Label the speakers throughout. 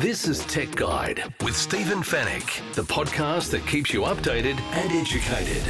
Speaker 1: This is Tech Guide with Stephen Fenech, the podcast that keeps you updated and educated.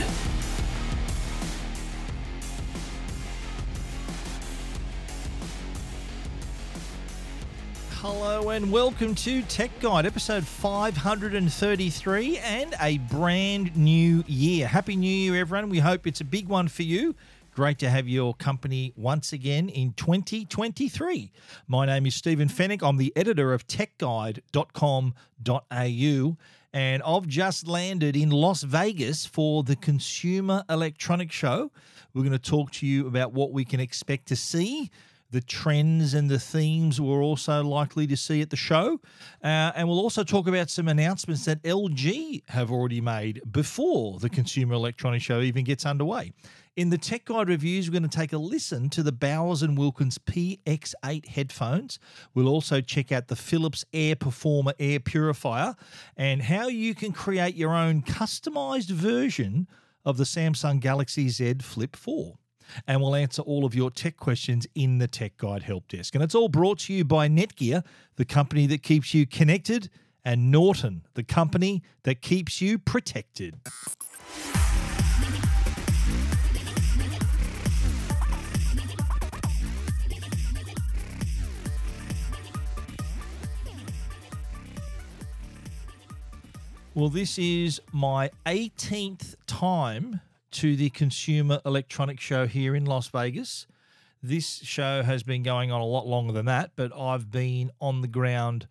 Speaker 2: Hello and welcome to Tech Guide, episode 533, and a brand new year. Happy New Year, everyone. We hope it's a big one for you. Great to have your company once again in 2023. My name is Stephen Fenech. I'm the editor of techguide.com.au, and I've just landed in Las Vegas for the Consumer Electronics Show. We're going to talk to you about what we can expect to see the trends and the themes we're also likely to see at the show. Uh, and we'll also talk about some announcements that LG have already made before the Consumer Electronics Show even gets underway. In the Tech Guide reviews, we're going to take a listen to the Bowers and Wilkins PX8 headphones. We'll also check out the Philips Air Performer air purifier and how you can create your own customized version of the Samsung Galaxy Z Flip 4 and we'll answer all of your tech questions in the Tech Guide Help Desk. And it's all brought to you by Netgear, the company that keeps you connected, and Norton, the company that keeps you protected. Well, this is my 18th time to the Consumer Electronics Show here in Las Vegas. This show has been going on a lot longer than that, but I've been on the ground.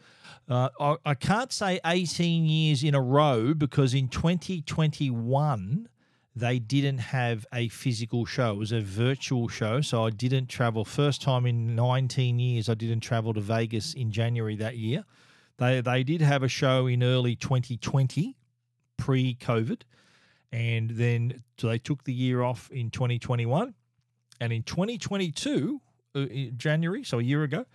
Speaker 2: Uh, I, I can't say 18 years in a row because in 2021, they didn't have a physical show. It was a virtual show. So I didn't travel. First time in 19 years, I didn't travel to Vegas in January that year. They, they did have a show in early 2020, pre COVID and then they took the year off in 2021 and in 2022 uh, january so a year ago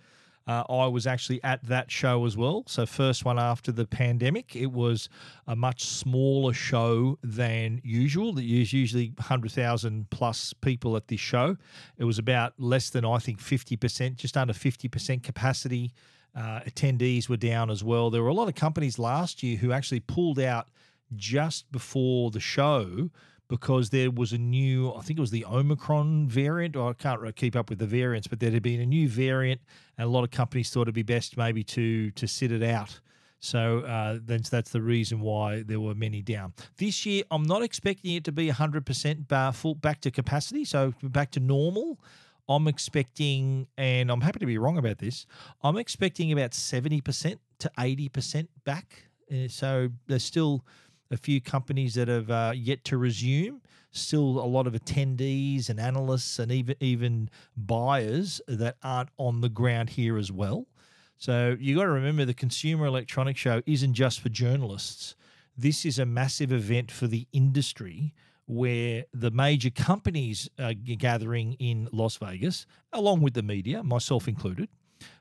Speaker 2: uh, I was actually at that show as well. So, first one after the pandemic. It was a much smaller show than usual. There's usually 100,000 plus people at this show. It was about less than, I think, 50%, just under 50% capacity. Uh, attendees were down as well. There were a lot of companies last year who actually pulled out just before the show because there was a new, I think it was the Omicron variant, or I can't keep up with the variants, but there had been a new variant, and a lot of companies thought it'd be best maybe to to sit it out. So uh, that's that's the reason why there were many down this year. I'm not expecting it to be 100% full back to capacity, so back to normal. I'm expecting, and I'm happy to be wrong about this. I'm expecting about 70% to 80% back. Uh, so there's still a few companies that have uh, yet to resume. Still, a lot of attendees and analysts and even even buyers that aren't on the ground here as well. So you got to remember the Consumer Electronics Show isn't just for journalists. This is a massive event for the industry where the major companies are gathering in Las Vegas, along with the media, myself included.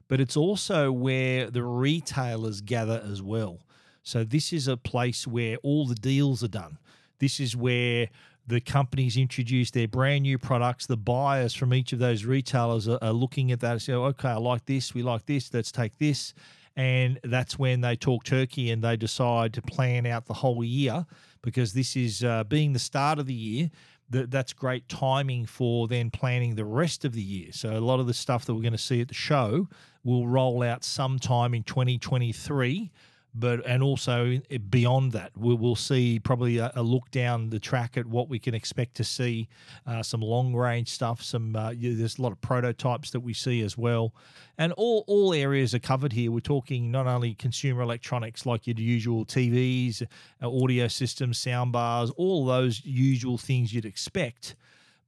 Speaker 2: But it's also where the retailers gather as well. So this is a place where all the deals are done. This is where the companies introduce their brand new products. The buyers from each of those retailers are, are looking at that and say, okay, I like this, we like this, let's take this. And that's when they talk turkey and they decide to plan out the whole year because this is uh, being the start of the year. That, that's great timing for then planning the rest of the year. So a lot of the stuff that we're going to see at the show will roll out sometime in 2023 but and also beyond that, we will see probably a, a, look down the track at what we can expect to see. Uh, some long range stuff. Some uh, there's a lot of prototypes that we see as well, and all all areas are covered here. We're talking not only consumer electronics like your usual TVs, uh, audio systems, sound bars, all those usual things you'd expect.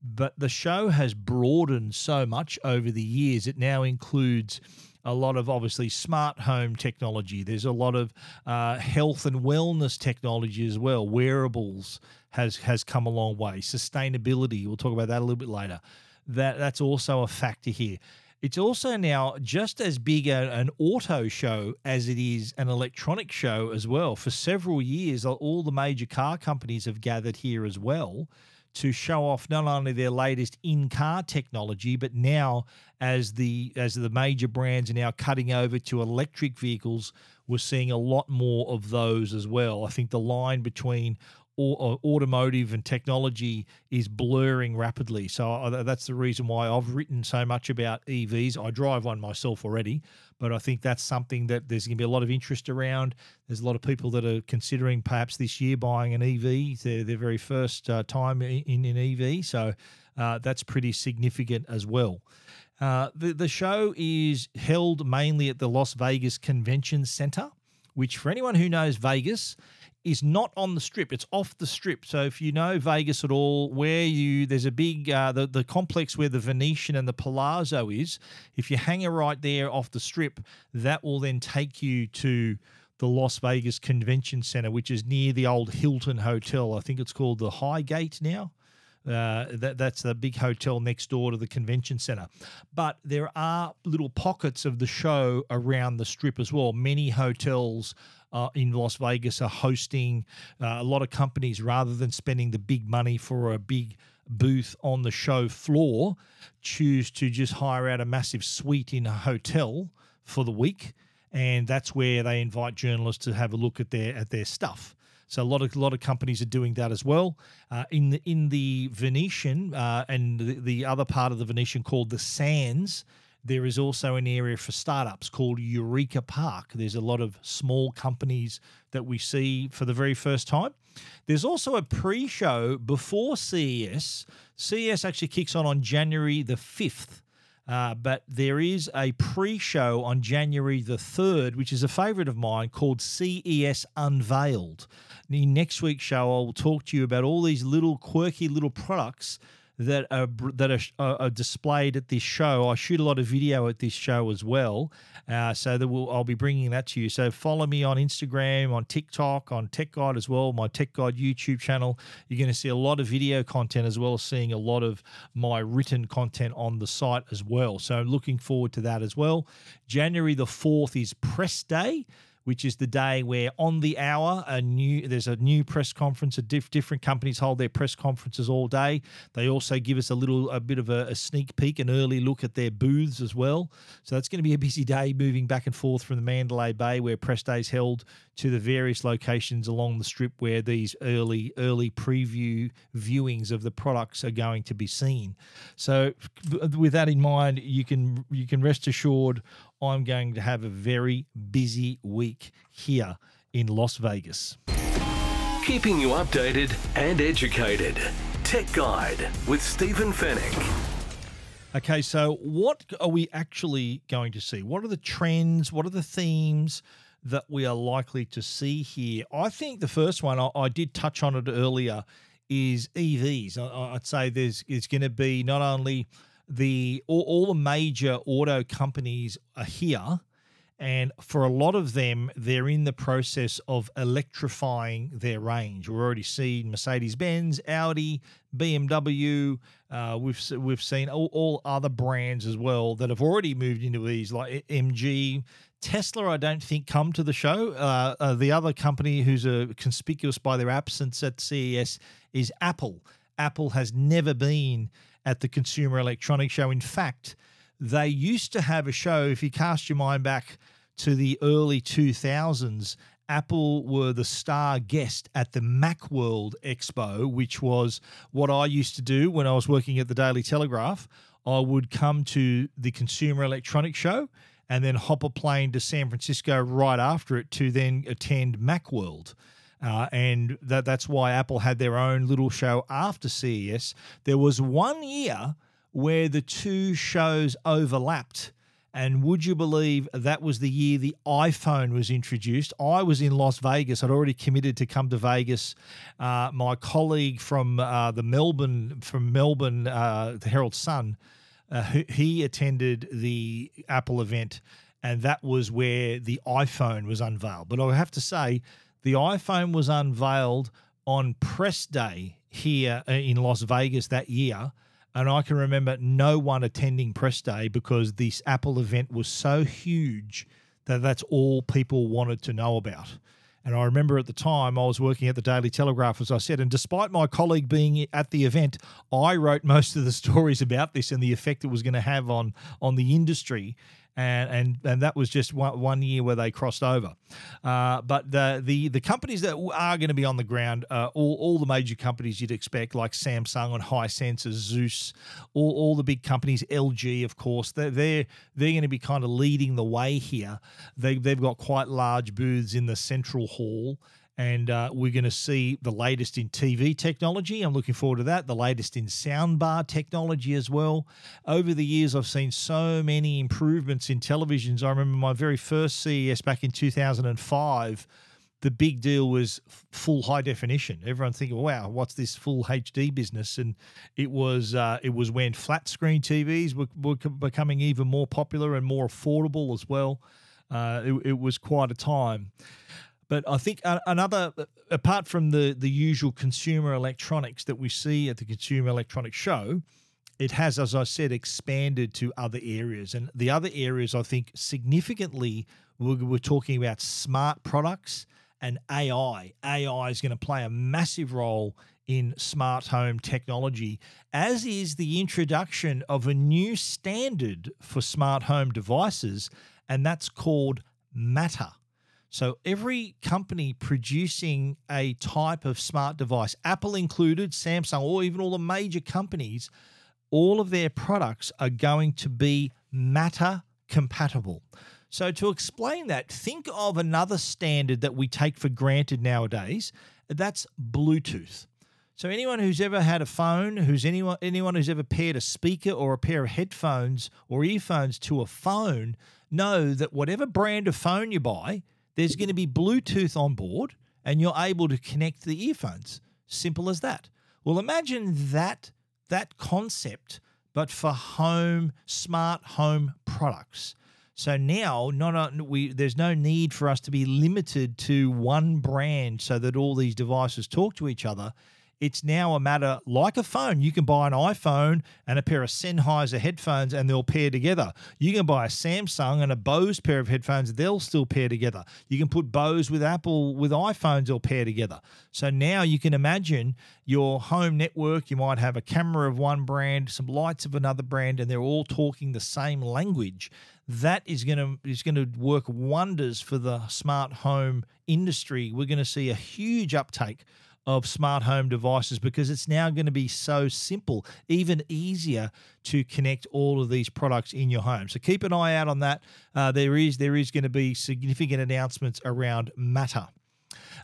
Speaker 2: But the show has broadened so much over the years. It now includes a lot of obviously smart home technology. There's a lot of uh, health and wellness technology as well. Wearables has has come a long way. Sustainability. We'll talk about that a little bit later. That that's also a factor here. It's also now just as big a, an auto show as it is an electronic show as well. For several years, all the major car companies have gathered here as well to show off not only their latest in-car technology, but now as the as the major brands are now cutting over to electric vehicles, we're seeing a lot more of those as well. I think the line between automotive and technology is blurring rapidly. So that's the reason why I've written so much about EVs. I drive one myself already, but I think that's something that there's going to be a lot of interest around. There's a lot of people that are considering perhaps this year buying an EV, their, their very first uh, time in an EV. So uh, that's pretty significant as well. Uh, the, the show is held mainly at the Las Vegas Convention Center, which, for anyone who knows Vegas, is not on the strip. It's off the strip. So if you know Vegas at all, where you there's a big uh, the the complex where the Venetian and the Palazzo is. If you hang it right there off the strip, that will then take you to the Las Vegas Convention Center, which is near the old Hilton Hotel. I think it's called the Highgate now. Uh, that, that's the big hotel next door to the convention center. But there are little pockets of the show around the strip as well. Many hotels uh, in Las Vegas are hosting uh, a lot of companies rather than spending the big money for a big booth on the show floor, choose to just hire out a massive suite in a hotel for the week. And that's where they invite journalists to have a look at their at their stuff. So a lot of a lot of companies are doing that as well. Uh, in the in the Venetian uh, and the, the other part of the Venetian called the Sands, there is also an area for startups called Eureka Park. There's a lot of small companies that we see for the very first time. There's also a pre-show before CES. CES actually kicks on on January the 5th. Uh, but there is a pre show on January the 3rd, which is a favorite of mine called CES Unveiled. In next week's show, I will talk to you about all these little quirky little products that are that are, are, displayed at this show. I shoot a lot of video at this show as well, uh, so that we'll, I'll be bringing that to you. So follow me on Instagram, on TikTok, on Tech Guide as well. My Tech Guide YouTube channel. You're going to see a lot of video content as well as seeing a lot of my written content on the site as well. So looking forward to that as well. January the fourth is Press Day which is the day where on the hour a new there's a new press conference. A diff, different companies hold their press conferences all day. They also give us a little a bit of a, a sneak peek, an early look at their booths as well. So that's going to be a busy day moving back and forth from the Mandalay Bay where press days held to the various locations along the strip where these early early preview viewings of the products are going to be seen. So with that in mind, you can you can rest assured I'm going to have a very busy week here in Las Vegas.
Speaker 1: Keeping you updated and educated. Tech Guide with Stephen Fenech.
Speaker 2: Okay, so what are we actually going to see? What are the trends? What are the themes that we are likely to see here? I think the first one, I, I did touch on it earlier, is EVs. I, would say there's it's going to be not only the all, all the major auto companies are here and for a lot of them they're in the process of electrifying their range. We're already seeing mercedes-benz audi bmw uh, we've we've seen all, all, other brands as well that have already moved into these like mg tesla i don't think come to the show. Uh, uh, the other company who's uh, conspicuous by their absence at ces is apple. Apple has never been at the Consumer Electronics Show. In fact, they used to have a show, if you cast your mind back to the early 2000s, Apple were the star guest at the Macworld Expo, which was what I used to do when I was working at the Daily Telegraph. I would come to the Consumer Electronics Show and then hop a plane to San Francisco right after it to then attend Macworld. Uh, and that, that's why Apple had their own little show after CES. There was one year where the two shows overlapped. And would you believe that was the year the iPhone was introduced? I was in Las Vegas. I'd already committed to come to Vegas. Uh, my colleague from uh, the Melbourne, from Melbourne, uh, the Herald Sun, uh, he attended the Apple event, and that was where the iPhone was unveiled. But I have to say, the iPhone was unveiled on press day here uh, in Las Vegas that year. And I can remember no one attending press day because this Apple event was so huge that that's all people wanted to know about. And I remember at the time I was working at the Daily Telegraph, as I said, and despite my colleague being at the event, I wrote most of the stories about this and the effect it was going to have on on the industry and and and that was just one, one year where they crossed over. Uh, but the the the companies that are going to be on the ground, uh, all all the major companies you'd expect, like Samsung and Hisense, Asus, all, all the big companies, LG, of course, they're they're, they're going to be kind of leading the way here. They they've got quite large booths in the central hall and uh, we're going to see the latest in TV technology. I'm looking forward to that. The latest in soundbar technology as well. Over the years, I've seen so many improvements in televisions. I remember my very first CES back in 2005. The big deal was full high definition. Everyone thinking, "Wow, what's this full HD business?" And it was uh, it was when flat screen TVs were, were becoming even more popular and more affordable as well. Uh, it, it was quite a time. But I think uh, another, uh, apart from the the usual consumer electronics that we see at the Consumer Electronics Show, it has, as I said, expanded to other areas. And the other areas, I think, significantly, we're, we're talking about smart products and AI. AI is going to play a massive role in smart home technology, as is the introduction of a new standard for smart home devices, and that's called Matter. So every company producing a type of smart device, Apple included, Samsung, or even all the major companies, all of their products are going to be Matter compatible. So, to explain that, think of another standard that we take for granted nowadays that's Bluetooth. So, anyone who's ever had a phone, who's anyone, anyone who's ever paired a speaker or a pair of headphones or earphones to a phone, know that whatever brand of phone you buy, there's going to be Bluetooth on board and you're able to connect the earphones. Simple as that. Well, imagine that that concept, but for home smart home products. So now, not a, we there's no need for us to be limited to one brand, so that all these devices talk to each other. It's now a matter like a phone. You can buy an iPhone and a pair of Sennheiser headphones and they'll pair together. You can buy a Samsung and a Bose pair of headphones, they'll still pair together. You can put Bose with Apple with iPhones, they'll pair together. So now you can imagine your home network. You might have a camera of one brand, some lights of another brand, and they're all talking the same language that is going to is going to work wonders for the smart home industry. We're going to see a huge uptake of smart home devices because it's now going to be so simple, even easier to connect all of these products in your home. So keep an eye out on that. Uh, there is there is going to be significant announcements around Matter.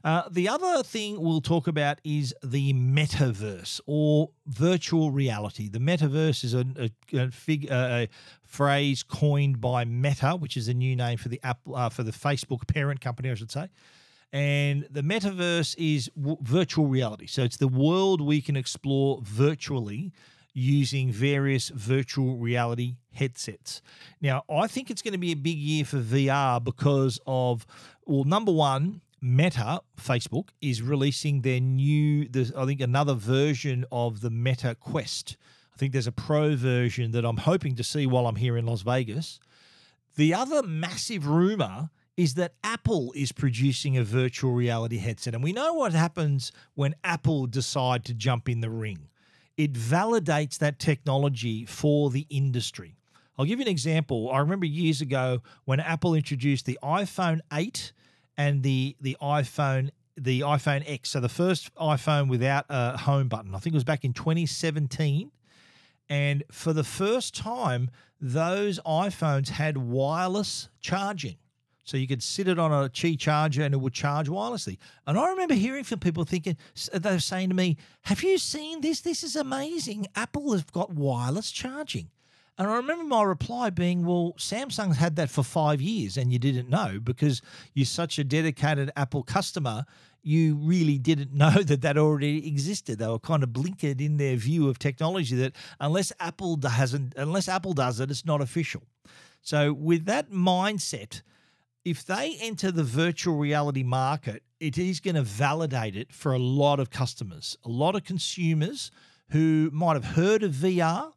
Speaker 2: Uh, the other thing we'll talk about is the metaverse or virtual reality. The metaverse is a, a, a, fig, a phrase coined by Meta, which is a new name for the Apple uh, for the Facebook parent company, I should say. And the metaverse is w- virtual reality. So it's the world we can explore virtually using various virtual reality headsets. Now, I think it's going to be a big year for VR because of, well, number one, Meta, Facebook, is releasing their new, I think, another version of the Meta Quest. I think there's a pro version that I'm hoping to see while I'm here in Las Vegas. The other massive rumor is that Apple is producing a virtual reality headset. And we know what happens when Apple decide to jump in the ring. It validates that technology for the industry. I'll give you an example. I remember years ago when Apple introduced the iPhone 8 and the the iPhone the iPhone X. So the first iPhone without a home button. I think it was back in 2017. And for the first time, those iPhones had wireless charging. So you could sit it on a Qi charger and it would charge wirelessly. And I remember hearing from people thinking, uh, they were saying to me, Have you seen this? This is amazing. Apple has got wireless charging. And I remember my reply being, Well, Samsung's had that for five years and you didn't know because you're such a dedicated Apple customer. You really didn't know that that already existed. They were kind of blinkered in their view of technology that unless Apple doesn't, unless Apple does it, it's not official. So with that mindset, if they enter the virtual reality market, it is going to validate it for a lot of customers, a lot of consumers who might have heard of VR,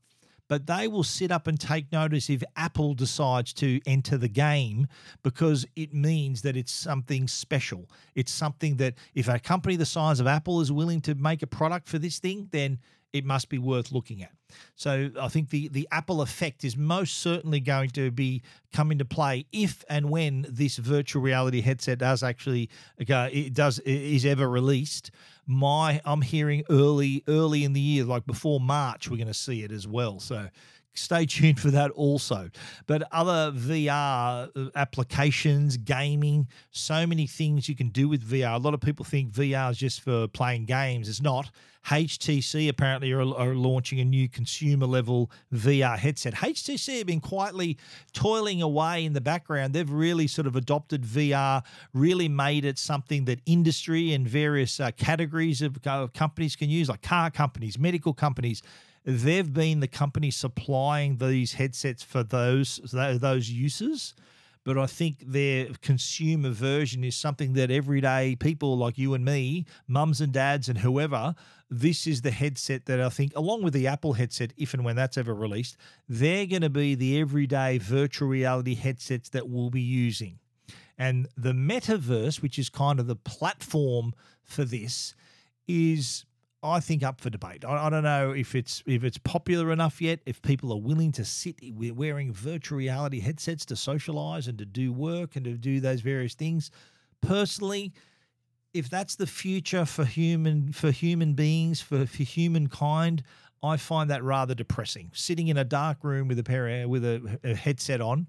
Speaker 2: but they will sit up and take notice if Apple decides to enter the game because it means that it's something special. It's something that if a company the size of Apple is willing to make a product for this thing, then it must be worth looking at. So I think the the Apple effect is most certainly going to be come into play if and when this virtual reality headset does actually go it does is ever released. My I'm hearing early early in the year, like before March, we're going to see it as well. So stay tuned for that also. But other VR uh, applications, gaming, so many things you can do with VR. A lot of people think VR is just for playing games. It's not. HTC apparently are, are launching a new consumer level VR headset. HTC have been quietly toiling away in the background. They've really sort of adopted VR, really made it something that industry and various uh, categories of uh, companies can use, like car companies, medical companies they've been the company supplying these headsets for those those uses but I think their consumer version is something that everyday people like you and me, mums and dads and whoever, this is the headset that I think, along with the Apple headset, if and when that's ever released, they're going to be the everyday virtual reality headsets that we'll be using. And the metaverse, which is kind of the platform for this, is I think up for debate. I, I, don't know if it's if it's popular enough yet. If people are willing to sit wearing virtual reality headsets to socialize and to do work and to do those various things. Personally, if that's the future for human for human beings for for humankind, I find that rather depressing. Sitting in a dark room with a pair with a, a headset on.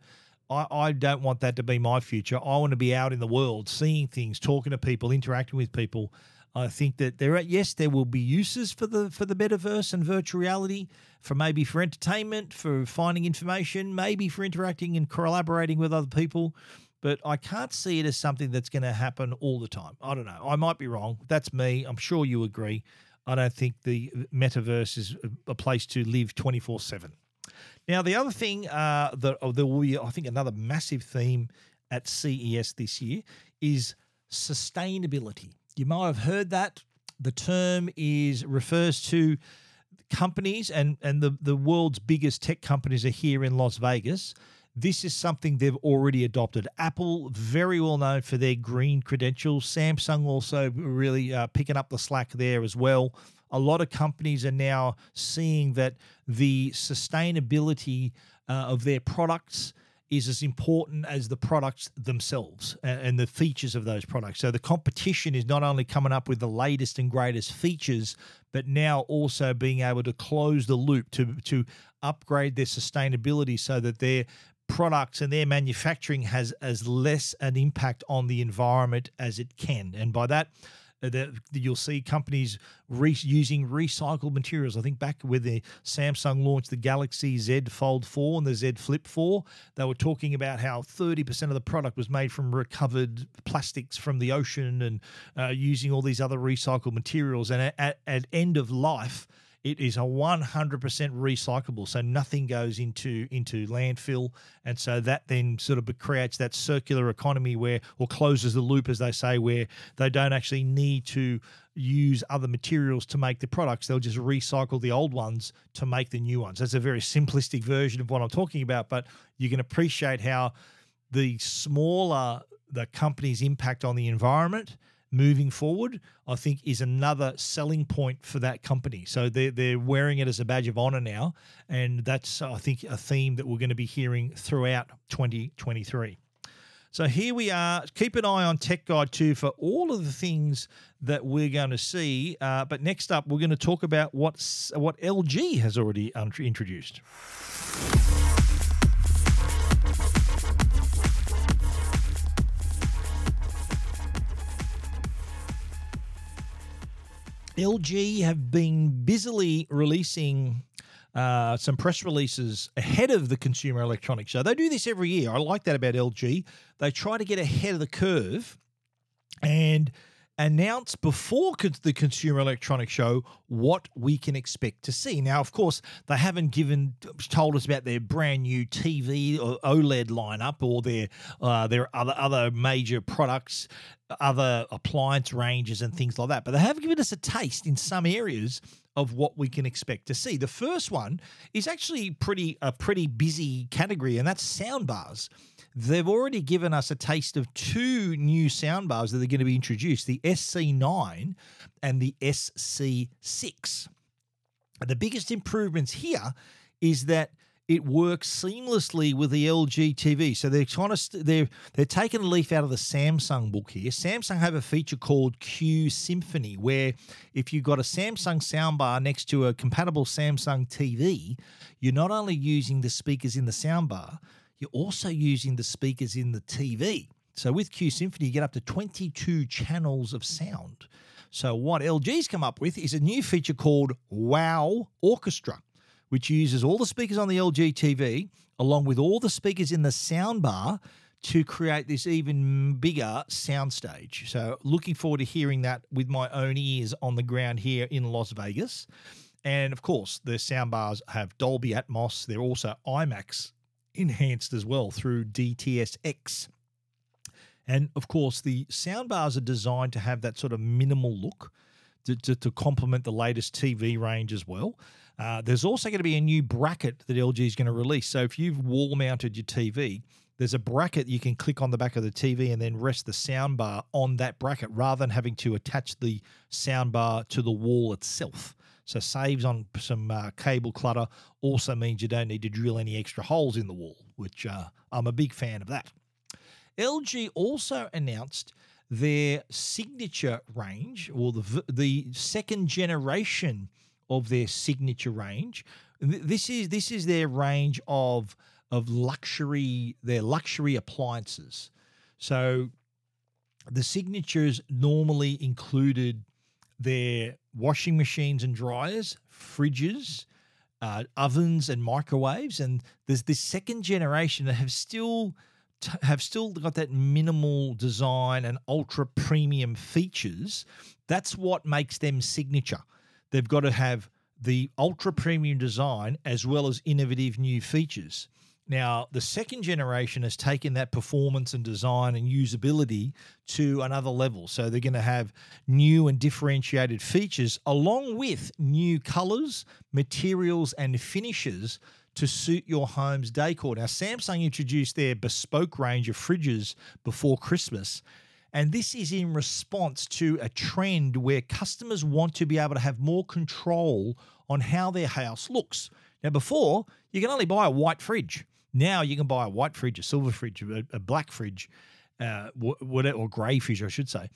Speaker 2: I, I don't want that to be my future. I want to be out in the world, seeing things, talking to people, interacting with people. I think that there are yes, there will be uses for the for the metaverse and virtual reality, for maybe for entertainment, for finding information, maybe for interacting and collaborating with other people. But I can't see it as something that's going to happen all the time. I don't know. I might be wrong. That's me. I'm sure you agree. I don't think the metaverse is a place to live 24 7. Now, the other thing uh, that oh, there will be, I think, another massive theme at CES this year is sustainability. You might have heard that. The term is refers to companies and, and the, the world's biggest tech companies are here in Las Vegas. This is something they've already adopted. Apple, very well known for their green credentials. Samsung also really uh, picking up the slack there as well. A lot of companies are now seeing that the sustainability uh, of their products is as important as the products themselves and, the features of those products. So the competition is not only coming up with the latest and greatest features, but now also being able to close the loop to to upgrade their sustainability so that their products and their manufacturing has as less an impact on the environment as it can. And by that, that you'll see companies re- using recycled materials. I think back when the Samsung launched the Galaxy Z Fold 4 and the Z Flip 4, they were talking about how 30% of the product was made from recovered plastics from the ocean and uh, using all these other recycled materials. And at, at, at end of life, it is a 100% recyclable, so nothing goes into into landfill, and so that then sort of creates that circular economy where, or closes the loop, as they say, where they don't actually need to use other materials to make the products. They'll just recycle the old ones to make the new ones. That's a very simplistic version of what I'm talking about, but you can appreciate how the smaller the company's impact on the environment moving forward, I think is another selling point for that company. So they're, they're wearing it as a badge of honor now. And that's, I think, a theme that we're going to be hearing throughout 2023. So here we are. Keep an eye on Tech Guide 2 for all of the things that we're going to see. Uh, but next up, we're going to talk about what's, what LG has already introduced. LG have been busily releasing uh, some press releases ahead of the Consumer Electronics Show. They do this every year. I like that about LG. They try to get ahead of the curve and announce before the Consumer Electronics Show what we can expect to see. Now, of course, they haven't given told us about their brand new TV or OLED lineup or their uh, their other other major products, other appliance ranges and things like that. But they have given us a taste in some areas of what we can expect to see. The first one is actually pretty a pretty busy category, and that's sound bars. They've already given us a taste of two new sound bars that are going to be introduced: the SC9 and the SC6. The biggest improvements here is that it works seamlessly with the LG TV. So they're trying to st- they're they're taking a leaf out of the Samsung book here. Samsung have a feature called Q Symphony, where if you've got a Samsung soundbar next to a compatible Samsung TV, you're not only using the speakers in the soundbar, you're also using the speakers in the TV. So with Q Symphony, you get up to 22 channels of sound. So what LG's come up with is a new feature called Wow Orchestra which uses all the speakers on the LG TV along with all the speakers in the soundbar to create this even bigger soundstage. So, looking forward to hearing that with my own ears on the ground here in Las Vegas. And of course, the soundbars have Dolby Atmos. They're also IMAX enhanced as well through DTS:X. And of course, the soundbars are designed to have that sort of minimal look to, to, to complement the latest TV range as well. Uh, there's also going to be a new bracket that LG is going to release. So if you've wall mounted your TV, there's a bracket you can click on the back of the TV and then rest the soundbar on that bracket rather than having to attach the soundbar to the wall itself. So saves on some uh, cable clutter. Also means you don't need to drill any extra holes in the wall, which uh, I'm a big fan of that. LG also announced their signature range, or the the second generation of their signature range. This is this is their range of of luxury their luxury appliances. So the signatures normally included their washing machines and dryers, fridges, uh, ovens and microwaves, and there's this second generation that have still have still got that minimal design and ultra premium features. That's what makes them signature they've got to have the ultra premium design as well as innovative new features. Now, the second generation has taken that performance and design and usability to another level. So they're going to have new and differentiated features along with new colors, materials, and finishes to suit your home's decor. Now, Samsung introduced their bespoke range of fridges before Christmas, and this is in response to a trend where customers want to be able to have more control on how their house looks. Now, before, you can only buy a white fridge. Now you can buy a white fridge, a silver fridge, a, black fridge, uh, or grey fridge, I should say.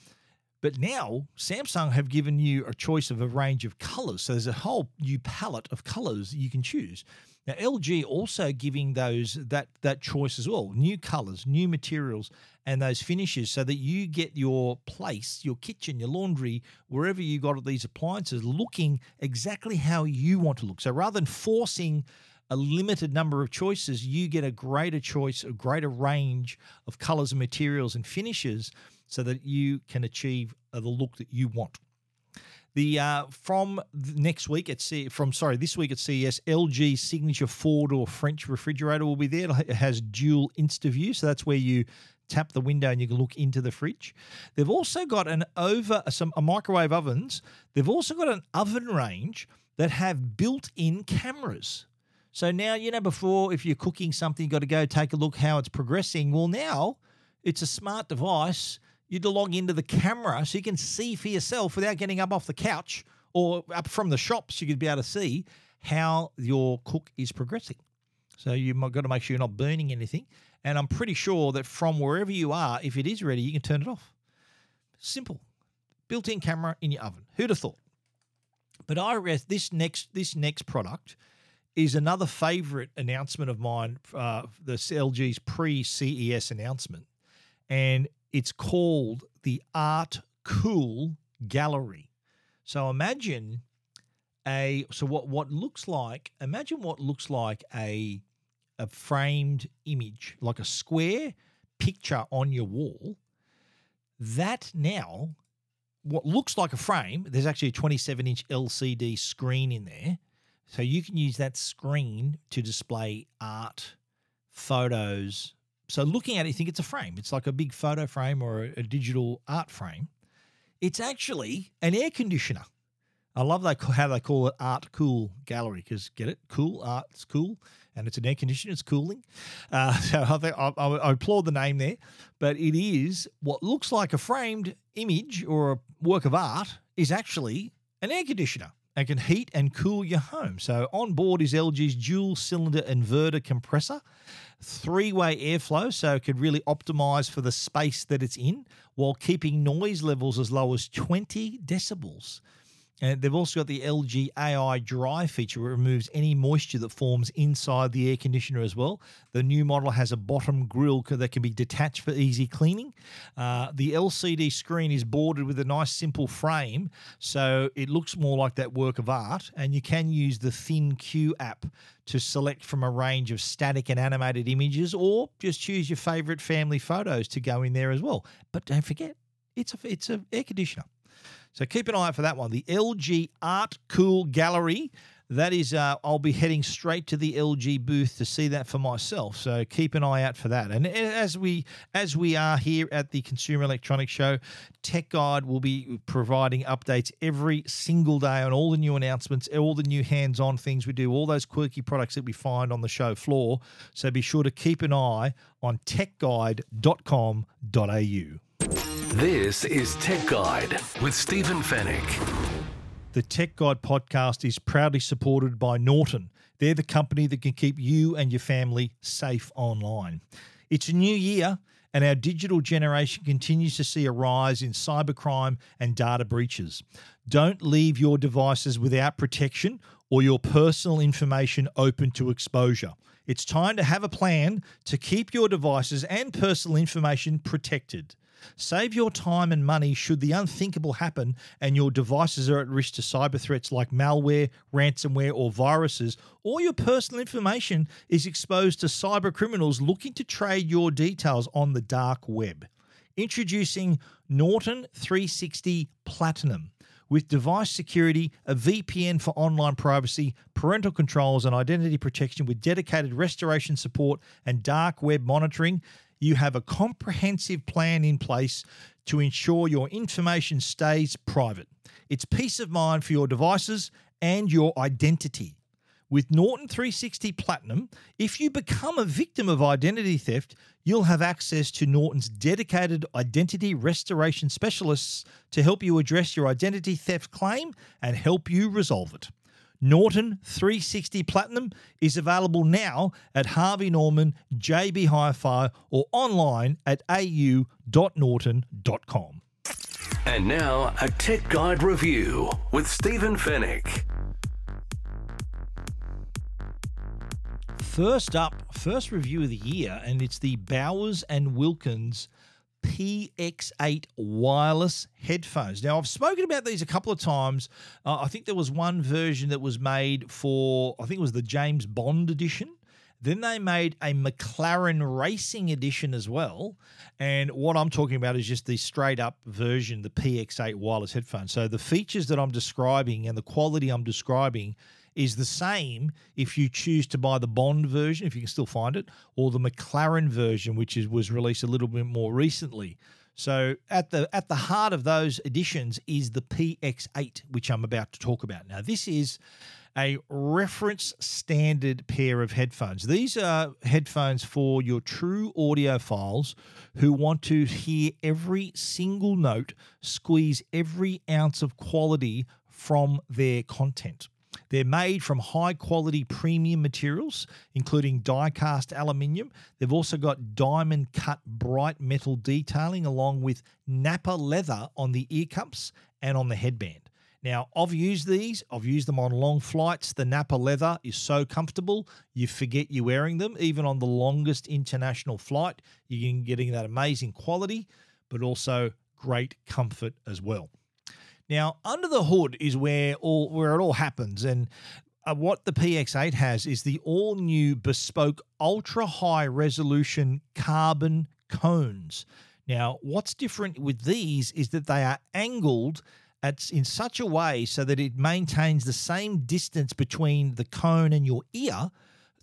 Speaker 2: But now Samsung have given you a choice of a range of colors. So there's a whole new palette of colors you can choose. Now LG also giving those that that choice as well. New colors, new materials and those finishes so that you get your place, your kitchen, your laundry, wherever you got these appliances looking exactly how you want to look. So rather than forcing a limited number of choices, you get a greater choice, a greater range of colors and materials and finishes so that you can achieve uh, the look that you want. The uh, from next week at C from sorry this week at CES, LG signature four door French refrigerator will be there. It has dual InstaView, so that's where you tap the window and you can look into the fridge. They've also got an over some a microwave ovens. They've also got an oven range that have built-in cameras. So now you know before if you're cooking something, you've got to go take a look how it's progressing. Well, now it's a smart device you to log into the camera so you can see for yourself without getting up off the couch or up from the shops. You could be able to see how your cook is progressing. So you've got to make sure you're not burning anything. And I'm pretty sure that from wherever you are, if it is ready, you can turn it off. Simple, built-in camera in your oven. Who'd have thought? But I guess this next this next product is another favorite announcement of mine. Uh, the LG's pre-CES announcement, and it's called the Art Cool Gallery. So imagine a so what what looks like imagine what looks like a a framed image like a square picture on your wall that now what looks like a frame there's actually a 27 inch lcd screen in there so you can use that screen to display art photos so looking at it, you think it's a frame. It's like a big photo frame or a, a digital art frame. It's actually an air conditioner. I love they how they call it Art Cool Gallery because get it cool art's cool and it's an air conditioner it's cooling. Uh, so I, think I, I, I applaud the name there, but it is what looks like a framed image or a work of art is actually an air conditioner and can heat and cool your home. So on board is LG's dual cylinder inverter compressor, three way airflow, so it could really optimize for the space that it's in while keeping noise levels as low as 20 decibels. And they've also got the LG AI dry feature, which removes any moisture that forms inside the air conditioner as well. The new model has a bottom grill that can be detached for easy cleaning. Uh, the LCD screen is bordered with a nice simple frame, so it looks more like that work of art. And you can use the ThinQ app to select from a range of static and animated images, or just choose your favorite family photos to go in there as well. But don't forget, it's a it's an air conditioner. So keep an eye out for that one. The LG Art Cool Gallery. That is, uh, I'll be heading straight to the LG booth to see that for myself. So keep an eye out for that. And as we as we are here at the Consumer Electronics Show, Tech Guide will be providing updates every single day on all the new announcements, all the new hands-on things we do, all those quirky products that we find on the show floor. So be sure to keep an eye on techguide.com.au.
Speaker 1: This is Tech Guide with Stephen Fenech.
Speaker 2: The Tech Guide podcast is proudly supported by Norton. They're the company that can keep you and your family safe online. It's a new year, and our digital generation continues to see a rise in cybercrime and data breaches. Don't leave your devices without protection or your personal information open to exposure. It's time to have a plan to keep your devices and personal information protected. Save your time and money should the unthinkable happen and your devices are at risk to cyber threats like malware, ransomware, or viruses, or your personal information is exposed to cyber criminals looking to trade your details on the dark web. Introducing Norton 360 Platinum with device security, a VPN for online privacy, parental controls, and identity protection with dedicated restoration support and dark web monitoring you have a comprehensive plan in place to ensure your information stays private. It's peace of mind for your devices and your identity. With Norton 360 Platinum, if you become a victim of identity theft, you'll have access to Norton's dedicated identity restoration specialists to help you address your identity theft claim and help you resolve it. Norton 360 Platinum is available now at Harvey Norman, JB Hi-Fi, or online at au.norton.com.
Speaker 1: And now a Tech Guide review with Stephen Fenech.
Speaker 2: First up, first review of the year, and it's the Bowers and Wilkins PX8 wireless headphones. Now, I've spoken about these a couple of times. Uh, I think there was one version that was made for, I think it was the James Bond edition. Then they made a McLaren Racing edition as well. And what I'm talking about is just the straight up version, the PX8 wireless headphones. So the features that I'm describing and the quality I'm describing is the same if you choose to buy the Bond version, if you can still find it, or the McLaren version, which is, was released a little bit more recently. So at the at the heart of those editions is the PX8, which I'm about to talk about. Now, this is a reference standard pair of headphones. These are headphones for your true audiophiles who want to hear every single note, squeeze every ounce of quality from their content. They're made from high quality premium materials, including die cast aluminium. They've also got diamond cut bright metal detailing, along with Nappa leather on the ear cups and on the headband. Now, I've used these, I've used them on long flights. The Nappa leather is so comfortable, you forget you're wearing them. Even on the longest international flight, you're getting that amazing quality, but also great comfort as well. Now, under the hood is where all where it all happens, and uh, what the PX8 has is the all new bespoke ultra high resolution carbon cones. Now, what's different with these is that they are angled at in such a way so that it maintains the same distance between the cone and your ear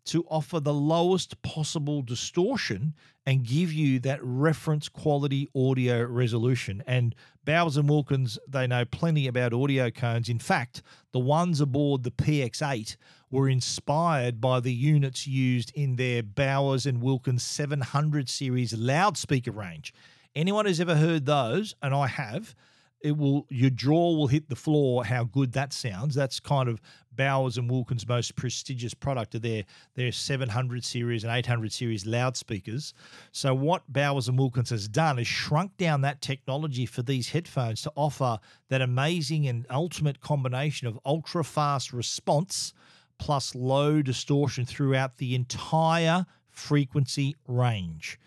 Speaker 2: to offer the lowest possible distortion and give you that reference quality audio resolution. And Bowers and Wilkins, they know plenty about audio cones. In fact, the ones aboard the PX8 were inspired by the units used in their Bowers and Wilkins 700 series loudspeaker range. Anyone who's ever heard those, and I have, it will your jaw will hit the floor how good that sounds. That's kind of bowers and wilkins most prestigious product of their their 700 series and 800 series loudspeakers. So what bowers and wilkins has done is shrunk down that technology for these headphones to offer that amazing and ultimate combination of ultra fast response plus low distortion throughout the entire frequency range.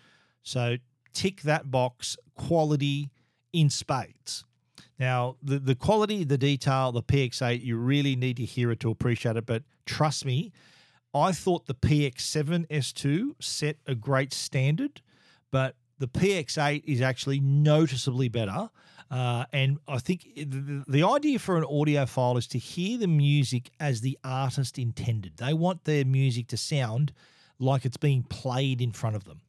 Speaker 2: So tick that box quality in spades now, the, the quality, the detail, the PX8, you really need to hear it to appreciate it. But trust me, I thought the PX7 S2 set a great standard, but the PX8 is actually noticeably better. Uh, and I think the, the idea for an audiophile is to hear the music as the artist intended. They want their music to sound like it's being played in front of them.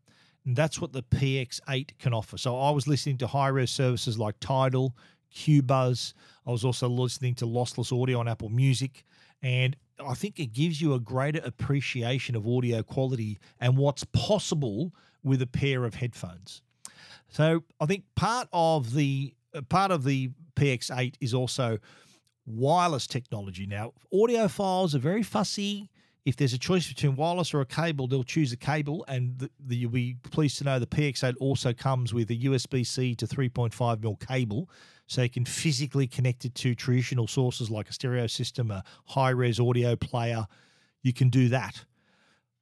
Speaker 2: And that's what the PX8 can offer. So I was listening to high res services like Tidal, Qobuz. I was also listening to lossless audio on Apple Music, and I think it gives you a greater appreciation of audio quality and what's possible with a pair of headphones. So I think part of the part of the PX8 is also wireless technology. Now, audiophiles are very fussy. If there's a choice between wireless or a cable, they'll choose a cable, and the, the, you'll be pleased to know the PX8 also comes with a USB C to 3.5 mil cable, so you can physically connect it to traditional sources like a stereo system, a high res audio player. You can do that.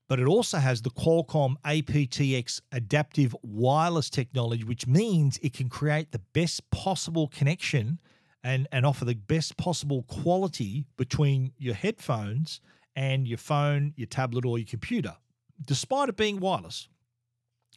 Speaker 2: But it also has the Qualcomm aptX adaptive wireless technology, which means it can create the best possible connection and, and offer the best possible quality between your headphones and your phone, your tablet, or your computer, despite it being wireless.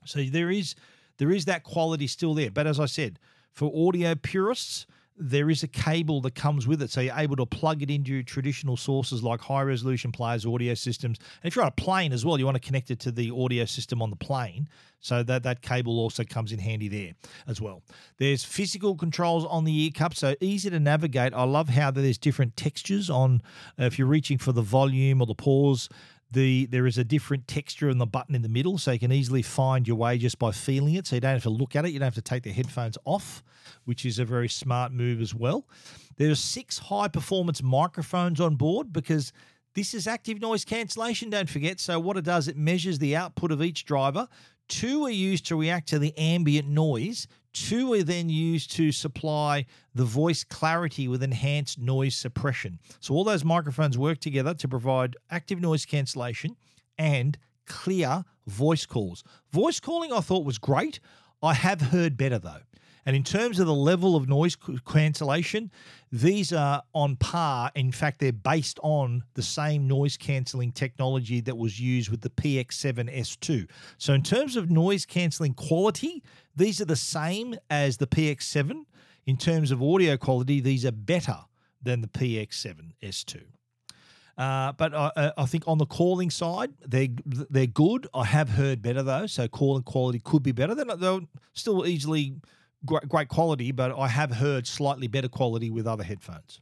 Speaker 2: So there is there is that quality still there. But as I said, for audio purists, there is a cable that comes with it. So you're able to plug it into traditional sources like high resolution players, audio systems. And if you're on a plane as well, you want to connect it to the audio system on the plane. So that, that cable also comes in handy there as well. There's physical controls on the ear cup, so easy to navigate. I love how there's different textures on uh, if you're reaching for the volume or the pause the there is a different texture in the button in the middle, so you can easily find your way just by feeling it. So you don't have to look at it. You don't have to take the headphones off, which is a very smart move as well. There are six high performance microphones on board because this is active noise cancellation, don't forget. So, what it does, it measures the output of each driver. Two are used to react to the ambient noise. Two are then used to supply the voice clarity with enhanced noise suppression. So all those microphones work together to provide active noise cancellation and clear voice calls. Voice calling I thought was great. I have heard better though. And in terms of the level of noise cancellation, these are on par. In fact, they're based on the same noise cancelling technology that was used with the PX7 S2. So, in terms of noise cancelling quality, these are the same as the PX7. In terms of audio quality, these are better than the PX7 S2. Uh, but I, I, think on the calling side, they're they're good. I have heard better though, so calling quality could be better. They're, not, they're still easily great, great quality, but I have heard slightly better quality with other headphones.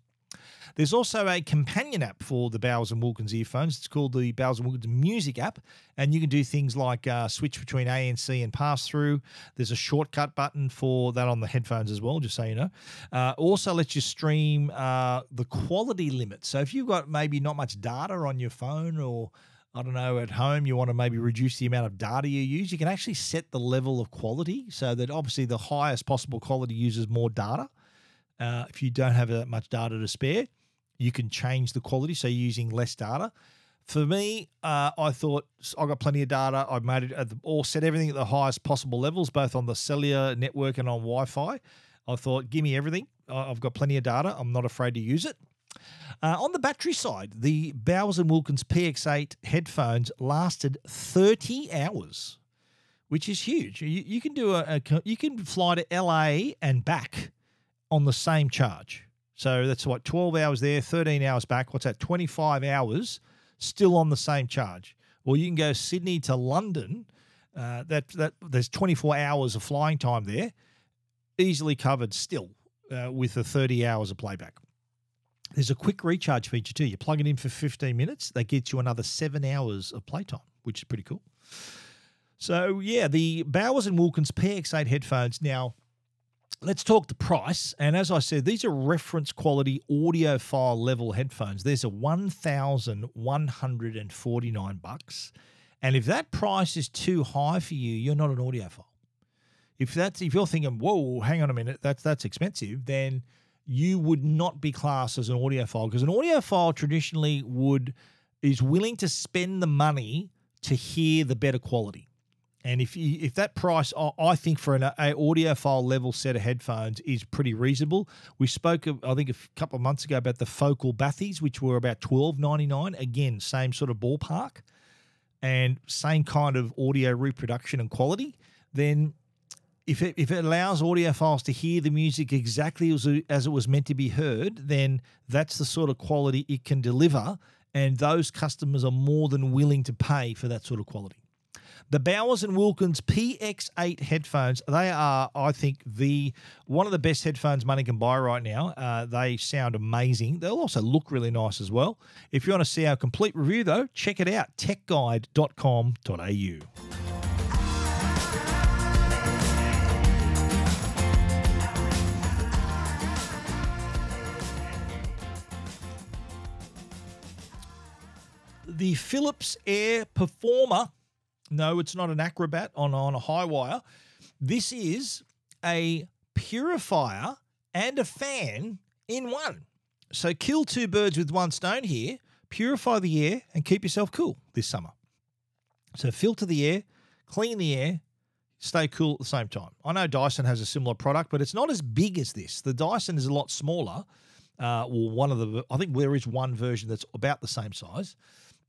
Speaker 2: There's also a companion app for the Bowers and Wilkins earphones. It's called the Bowers and Wilkins Music app, and you can do things like uh, switch between ANC and pass through. There's a shortcut button for that on the headphones as well, just so you know. Uh, also lets you stream uh, the quality limit. So if you've got maybe not much data on your phone or I don't know, at home you want to maybe reduce the amount of data you use, you can actually set the level of quality so that obviously the highest possible quality uses more data. Uh, if you don't have that much data to spare, you can change the quality so you're using less data. For me, uh, I thought I got plenty of data. I made it all set everything at the highest possible levels, both on the cellular network and on Wi-Fi. I thought, give me everything. I've got plenty of data. I'm not afraid to use it. Uh, on the battery side, the Bowers and Wilkins PX8 headphones lasted 30 hours, which is huge. You, you can do a, a, you can fly to LA and back on the same charge. So that's what 12 hours there, 13 hours back. What's that? 25 hours still on the same charge. or you can go Sydney to London. Uh, that that there's 24 hours of flying time there, easily covered still uh, with the 30 hours of playback. There's a quick recharge feature too. You plug it in for 15 minutes, that gets you another seven hours of playtime, which is pretty cool. So yeah, the Bowers and Wilkins PX8 headphones. Now, let's talk the price. And as I said, these are reference quality audiophile level headphones. There's a 1,149 bucks. And if that price is too high for you, you're not an audiophile. If that's if you're thinking, whoa, hang on a minute, that's that's expensive, then you would not be classed as an audiophile because an audiophile traditionally would is willing to spend the money to hear the better quality. And if you, if that price, I think for an a audiophile level set of headphones is pretty reasonable. We spoke, I think, a couple of months ago about the Focal Bathys, which were about twelve ninety nine. Again, same sort of ballpark, and same kind of audio reproduction and quality. Then, if it, if it allows audiophiles to hear the music exactly as, as it was meant to be heard, then that's the sort of quality it can deliver, and those customers are more than willing to pay for that sort of quality. The Bowers and Wilkins PX8 headphones, they are, I think, the one of the best headphones money can buy right now. Uh, they sound amazing. They'll also look really nice as well. If you want to see our complete review, though, check it out techguide.com.au. The Philips Air Performer no, it's not an acrobat on, on a high wire. This is a purifier and a fan in one. So kill two birds with one stone here. Purify the air and keep yourself cool this summer. So filter the air, clean the air, stay cool at the same time. I know Dyson has a similar product, but it's not as big as this. The Dyson is a lot smaller. Uh, well, one of the, I think there is one version that's about the same size.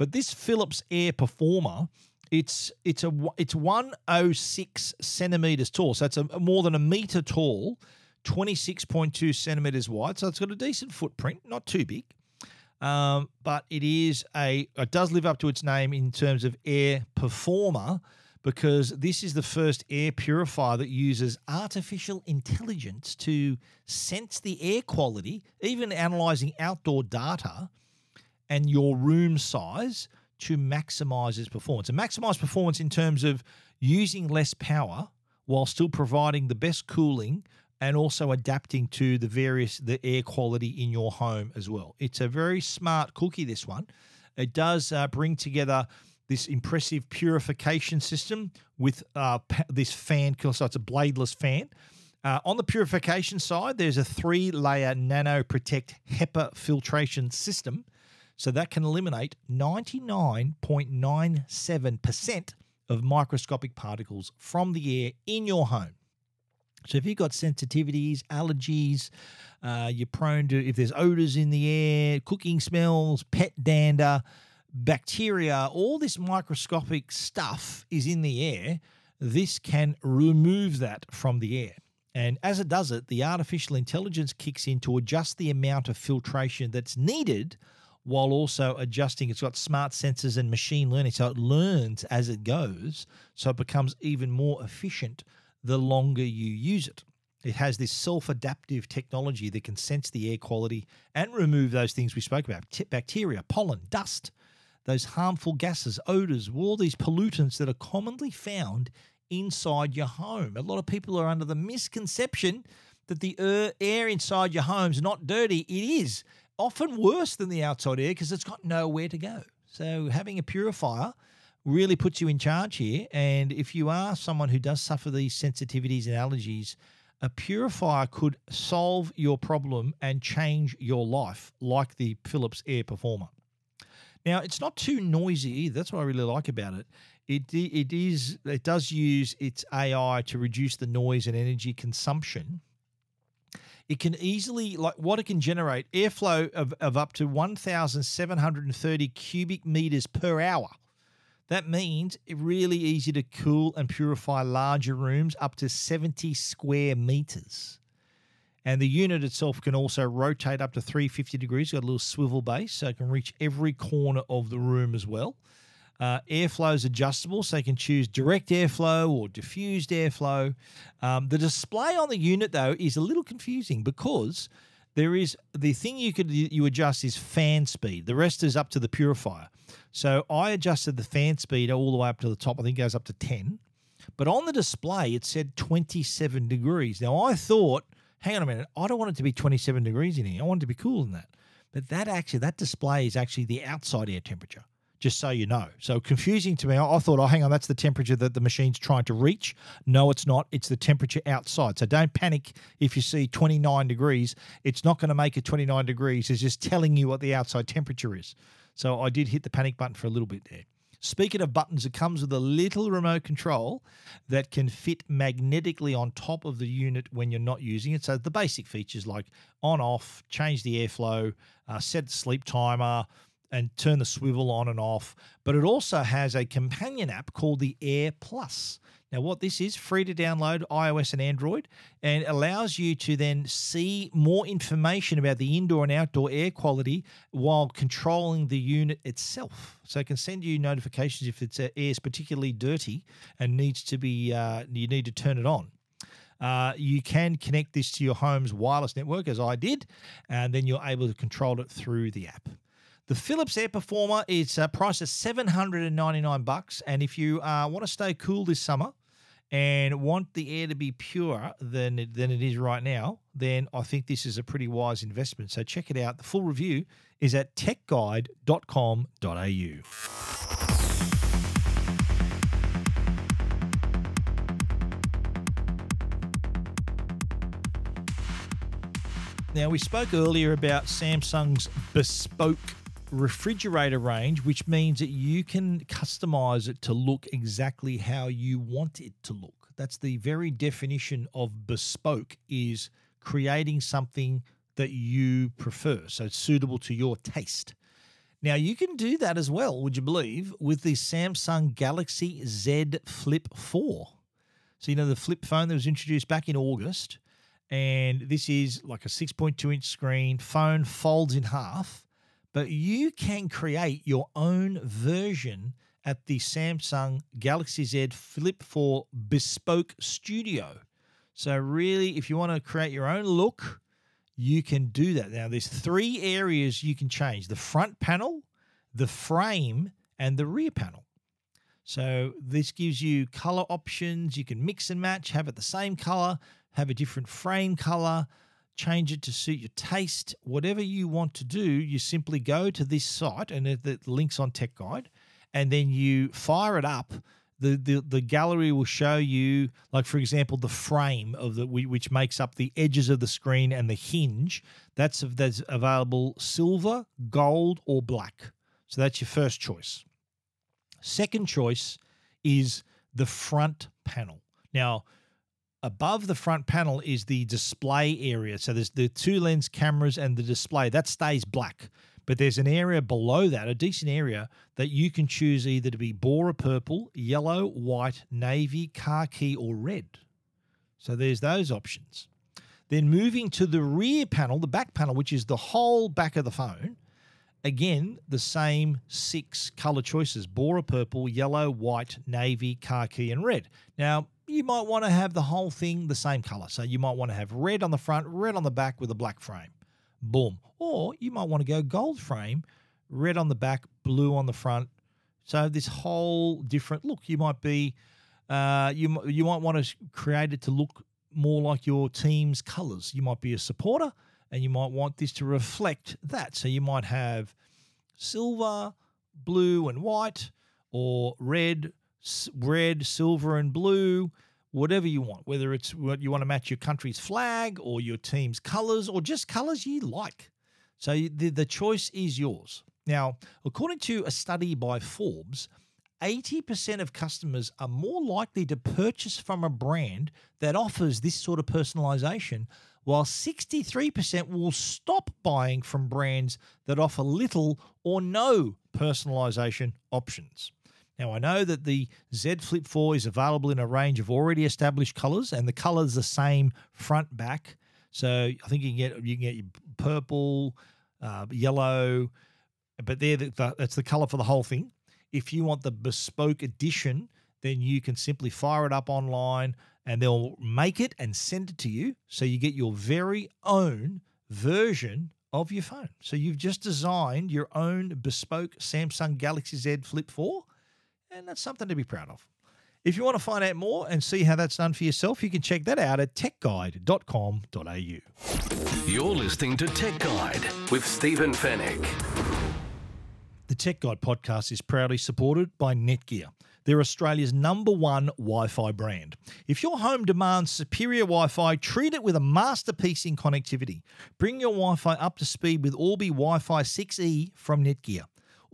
Speaker 2: But this Philips Air Performer it's it's a it's 106 centimeters tall, so it's a more than a meter tall, 26.2 centimeters wide. So it's got a decent footprint, not too big, um, but it is a it does live up to its name in terms of air performer because this is the first air purifier that uses artificial intelligence to sense the air quality, even analyzing outdoor data and your room size to maximize its performance and maximize performance in terms of using less power while still providing the best cooling and also adapting to the various the air quality in your home as well. It's a very smart cookie this one. It does uh, bring together this impressive purification system with uh, this fan, so it's a bladeless fan. Uh, on the purification side, there's a three layer nano protect HEPA filtration system so that can eliminate 99.97% of microscopic particles from the air in your home. So if you've got sensitivities, allergies, uh, you're prone to if there's odors in the air, cooking smells, pet dander, bacteria, all this microscopic stuff is in the air. This can remove that from the air. And as it does it, the artificial intelligence kicks in to adjust the amount of filtration that's needed while also adjusting. It's got smart sensors and machine learning, so it learns as it goes, so it becomes even more efficient the longer you use it. It has this self adaptive technology that can sense the air quality and remove those things we spoke about bacteria, pollen, dust, those harmful gases, odors, all these pollutants that are commonly found inside your home. A lot of people are under the misconception that the uh, air inside your home is not dirty. It is often worse than the outside air because it's got nowhere to go. So having a purifier really puts you in charge here. And if you are someone who does suffer these sensitivities and allergies, a purifier could solve your problem and change your life, like the Philips Air Performer. Now, it's not too noisy either. That's what I really like about it. It it is it does use its AI to reduce the noise and energy consumption it can easily like what it can generate airflow of, of up to 1730 cubic meters per hour that means it really easy to cool and purify larger rooms up to 70 square meters and the unit itself can also rotate up to 350 degrees. It's got a little swivel base, so it can reach every corner of the room as well. Uh, airflow is adjustable, so you can choose direct airflow or diffused airflow. Um, the display on the unit, though, is a little confusing because there is the thing you could you adjust is fan speed. The rest is up to the purifier. So I adjusted the fan speed all the way up to the top. I think it goes up to 10. But on the display, it said 27 degrees. Now I thought, hang on a minute, I don't want it to be 27 degrees in here. I want it to be cooler than that. But that actually, that display is actually the outside air temperature just so you know. So confusing to me. I, thought, oh, hang on, that's the temperature that the machine's trying to reach. No, it's not. It's the temperature outside. So don't panic if you see 29 degrees. It's not going to make it 29 degrees. It's just telling you what the outside temperature is. So I did hit the panic button for a little bit there. Speaking of buttons, it comes with a little remote control that can fit magnetically on top of the unit when you're not using it. So the basic features like on off, change the airflow, uh, set the sleep timer, and turn the swivel on and off. But it also has a companion app called the Air Plus. Now, what this is, free to download iOS and Android, and allows you to then see more information about the indoor and outdoor air quality while controlling the unit itself. So it can send you notifications if it's uh, air is particularly dirty and needs to be uh, you need to turn it on. Uh, you can connect this to your home's wireless network, as I did, and then you're able to control it through the app. The Philips Air Performer is uh, priced at 799 bucks, and if you uh, want to stay cool this summer and want the air to be purer than it, than it is right now, then I think this is a pretty wise investment. So check it out. The full review is at techguide.com.au. Now, we spoke earlier about Samsung's bespoke refrigerator range, which means that you can customize it to look exactly how you want it to look. That's the very definition of bespoke is creating something that you prefer, so it's suitable to your taste. Now you can do that as well, would you believe, with the Samsung Galaxy Z Flip 4. So you know the flip phone that was introduced back in August, and this is like a 6.2 inch screen, phone folds in half but you can create your own version at the Samsung Galaxy Z Flip 4 Bespoke Studio. So, really, if you want to create your own look, you can do that. Now, there's three areas you can change the front panel, the frame, and the rear panel. So, this gives you color options. You can mix and match, have it the same color, have a different frame color change it to suit your taste, whatever you want to do, you simply go to this site and the links on Tech Guide, and then you fire it up. The, the, the gallery will show you, like for example, the frame of the which makes up the edges of the screen and the hinge. That's that's available silver, gold, or black. So that's your first choice. Second choice is the front panel. Now, above the front panel is the display area. So there's the two lens cameras and the display that stays black. But there's an area below that, a decent area, that you can choose either to be Bora purple, yellow, white, navy, khaki, or red. So there's those options. Then moving to the rear panel, the back panel, which is the whole back of the phone, again, the same six color choices Bora purple, yellow, white, navy, khaki, and red. Now, you might want to have the whole thing the same color. So you might want to have red on the front, red on the back with a black frame. Boom. Or you might want to go gold frame, red on the back, blue on the front. So this whole different look. You might be, uh, you you might want to create it to look more like your team's colors. You might be a supporter, and you might want this to reflect that. So you might have silver, blue, and white, or red, red, silver, and blue, whatever you want, whether it's what you want to match your country's flag or your team's colors or just colors you like. So the, the choice is yours. Now, according to a study by Forbes, 80% of customers are more likely to purchase from a brand that offers this sort of personalization, while 63% will stop buying from brands that offer little or no personalization options. Now, I know that the Z Flip 4 is available in a range of already established colors, and the color's the same front back. So I think you can get you can get your purple, uh, yellow, but there the, that's the color for the whole thing. If you want the bespoke edition, then you can simply fire it up online and they'll make it and send it to you. So you get your very own version of your phone. So you've just designed your own bespoke Samsung Galaxy Z Flip 4, and that's something to be proud of. If you want to find out more and see how that's done for yourself, you can check that out at techguide.com.au.
Speaker 1: You're listening to Tech Guide with Stephen Fenech.
Speaker 2: The Tech Guide podcast is proudly supported by Netgear. They're Australia's number one Wi Fi brand. If your home demands superior Wi Fi, treat it with a masterpiece in connectivity. Bring your Wi Fi up to speed with Orbi Wi Fi 6E from Netgear.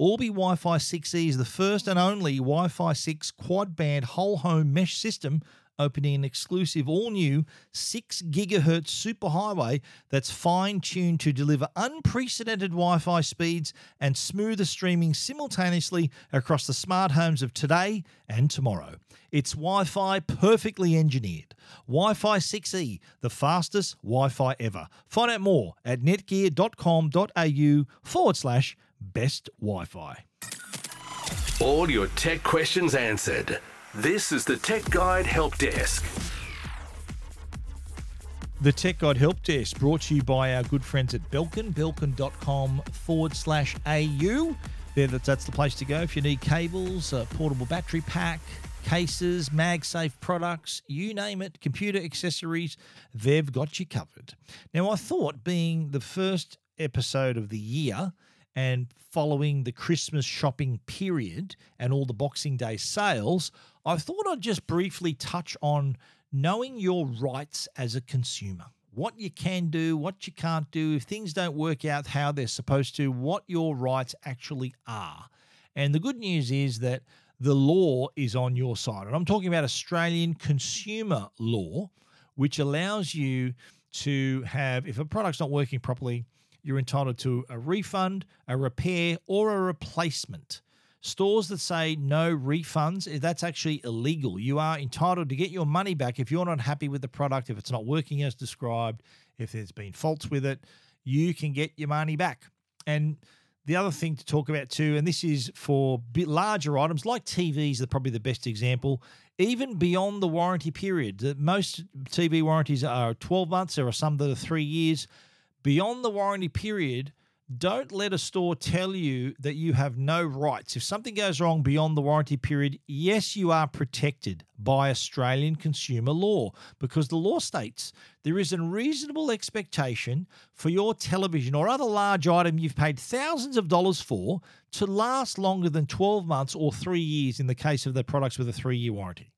Speaker 2: Orbi Wi Fi 6E is the first and only Wi Fi 6 quad band whole home mesh system opening an exclusive all new 6 gigahertz superhighway that's fine tuned to deliver unprecedented Wi Fi speeds and smoother streaming simultaneously across the smart homes of today and tomorrow. It's Wi Fi perfectly engineered. Wi Fi 6E, the fastest Wi Fi ever. Find out more at netgear.com.au forward slash best Wi Fi.
Speaker 1: All your tech questions answered. This is the Tech Guide Help Desk.
Speaker 2: The Tech Guide Help Desk brought to you by our good friends at Belkin, belkin.com forward slash AU. There, that's the place to go if you need cables, a portable battery pack, cases, MagSafe products, you name it, computer accessories, they've got you covered. Now, I thought being the first episode of the year and following the Christmas shopping period and all the Boxing Day sales, I thought I'd just briefly touch on knowing your rights as a consumer. What you can do, what you can't do, if things don't work out how they're supposed to, what your rights actually are. And the good news is that the law is on your side. And I'm talking about Australian consumer law, which allows you to have, if a product's not working properly, you're entitled to a refund, a repair, or a replacement. Stores that say no refunds, eh, that's actually illegal. You are entitled to get your money back if you're not happy with the product, if it's not working as described, if there's been faults with it, you can get your money back. And the other thing to talk about too, and this is for larger items like TVs, are probably the best example. Even beyond the warranty period, most TV warranties are 12 months. There are some that are three years beyond the warranty period, don't let a store tell you that you have no rights. If something goes wrong beyond the warranty period, yes, you are protected by Australian consumer law because the law states there is a reasonable expectation for your television or other large item you've paid thousands of dollars for to last longer than 12 months or three years in the case of the products with a three year warranty.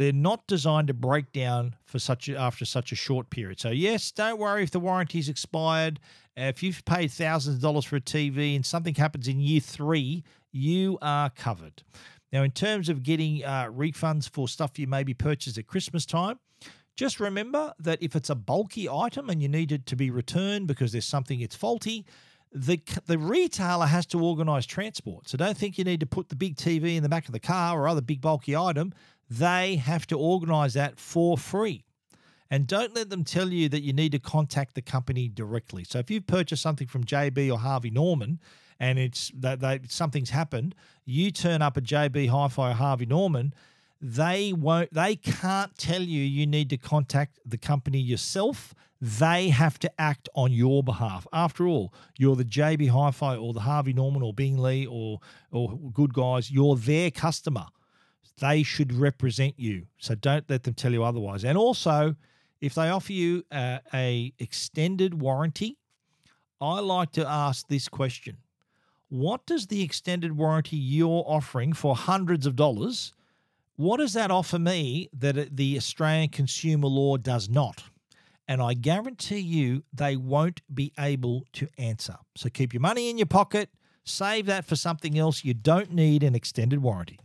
Speaker 2: They're not designed to break down for such after such a short period. So yes, don't worry if the warranty's expired. If you've paid thousands of dollars for a TV and something happens in year three, you are covered. Now, in terms of getting uh, refunds for stuff you maybe purchased at Christmas time, just remember that if it's a bulky item and you need it to be returned because there's something it's faulty, the the retailer has to organise transport. So don't think you need to put the big TV in the back of the car or other big bulky item they have to organize that for free. And don't let them tell you that you need to contact the company directly. So if you've purchased something from JB or Harvey Norman and it's that they, something's happened, you turn up at JB Hi-Fi or Harvey Norman, they won't they can't tell you you need to contact the company yourself. They have to act on your behalf. After all, you're the JB Hi-Fi or the Harvey Norman or Bing Lee or or Good Guys, you're their customer. They should represent you. So don't let them tell you otherwise. And also, if they offer you a, a extended warranty, I like to ask this question. What does the extended warranty you're offering for hundreds of dollars, what does that offer me that the Australian consumer law does not? And I guarantee you they won't be able to answer. So keep your money in your pocket, save that for something else. You don't need an extended warranty.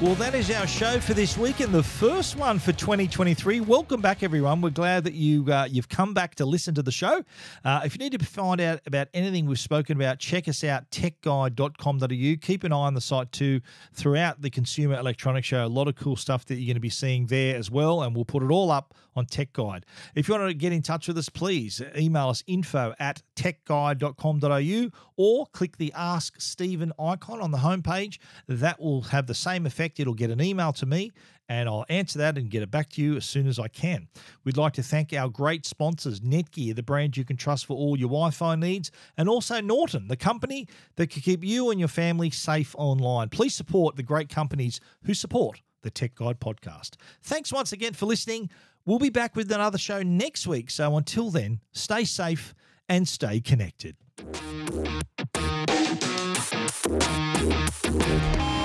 Speaker 2: Well, that is our show for this week and the first one for 2023. Welcome back, everyone. We're glad that you uh, you've come back to listen to the show. Uh, if you need to find out about anything we've spoken about, check us out techguide.com.au. Keep an eye on the site too throughout the Consumer Electronics Show. A lot of cool stuff that you're going to be seeing there as well, and we'll put it all up on Tech Guide. If you want to get in touch with us, please email us info at techguide.com.au or click the Ask Stephen icon on the homepage. That will have the same effect. It'll get an email to me and I'll answer that and get it back to you as soon as I can. We'd like to thank our great sponsors, Netgear, the brand you can trust for all your Wi Fi needs, and also Norton, the company that can keep you and your family safe online. Please support the great companies who support the Tech Guide podcast. Thanks once again for listening. We'll be back with another show next week. So until then, stay safe and stay connected. Thank you.